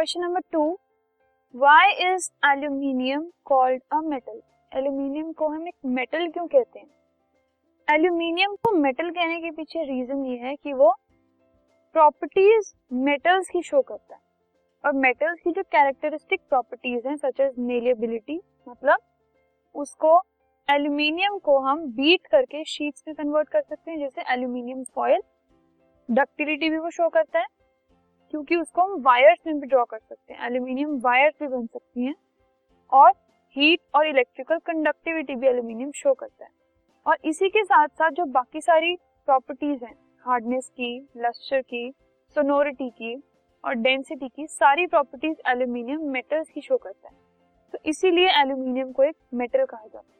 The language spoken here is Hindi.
Question number two why is aluminium called a metal aluminium को हम एक मेटल क्यों कहते हैं? एल्यूमिनियम को मेटल कहने के पीछे रीजन ये है कि वो प्रॉपर्टीज़ मेटल्स की शो करता है। और मेटल्स की जो कैरेक्टरिस्टिक प्रॉपर्टीज़ हैं सच एज मेलिएबिलिटी मतलब उसको एल्यूमिनियम को हम बीट करके शीट्स में कन्वर्ट कर सकते हैं जैसे एल्यूमिनियम फॉयल डक्टिलिटी भी वो शो करता है। क्योंकि उसको हम वायर्स में भी ड्रॉ कर सकते हैं, एल्यूमिनियम वायर्स भी बन सकती हैं और हीट और इलेक्ट्रिकल कंडक्टिविटी भी एल्यूमिनियम शो करता है। और इसी के साथ साथ जो बाकी सारी प्रॉपर्टीज़ हैं हार्डनेस की लस्टर की सोनोरिटी की और डेंसिटी की, सारी प्रॉपर्टीज़ एल्यूमिनियम मेटल्स की शो करता है। तो इसीलिए एल्यूमिनियम को एक मेटल कहा जाता है।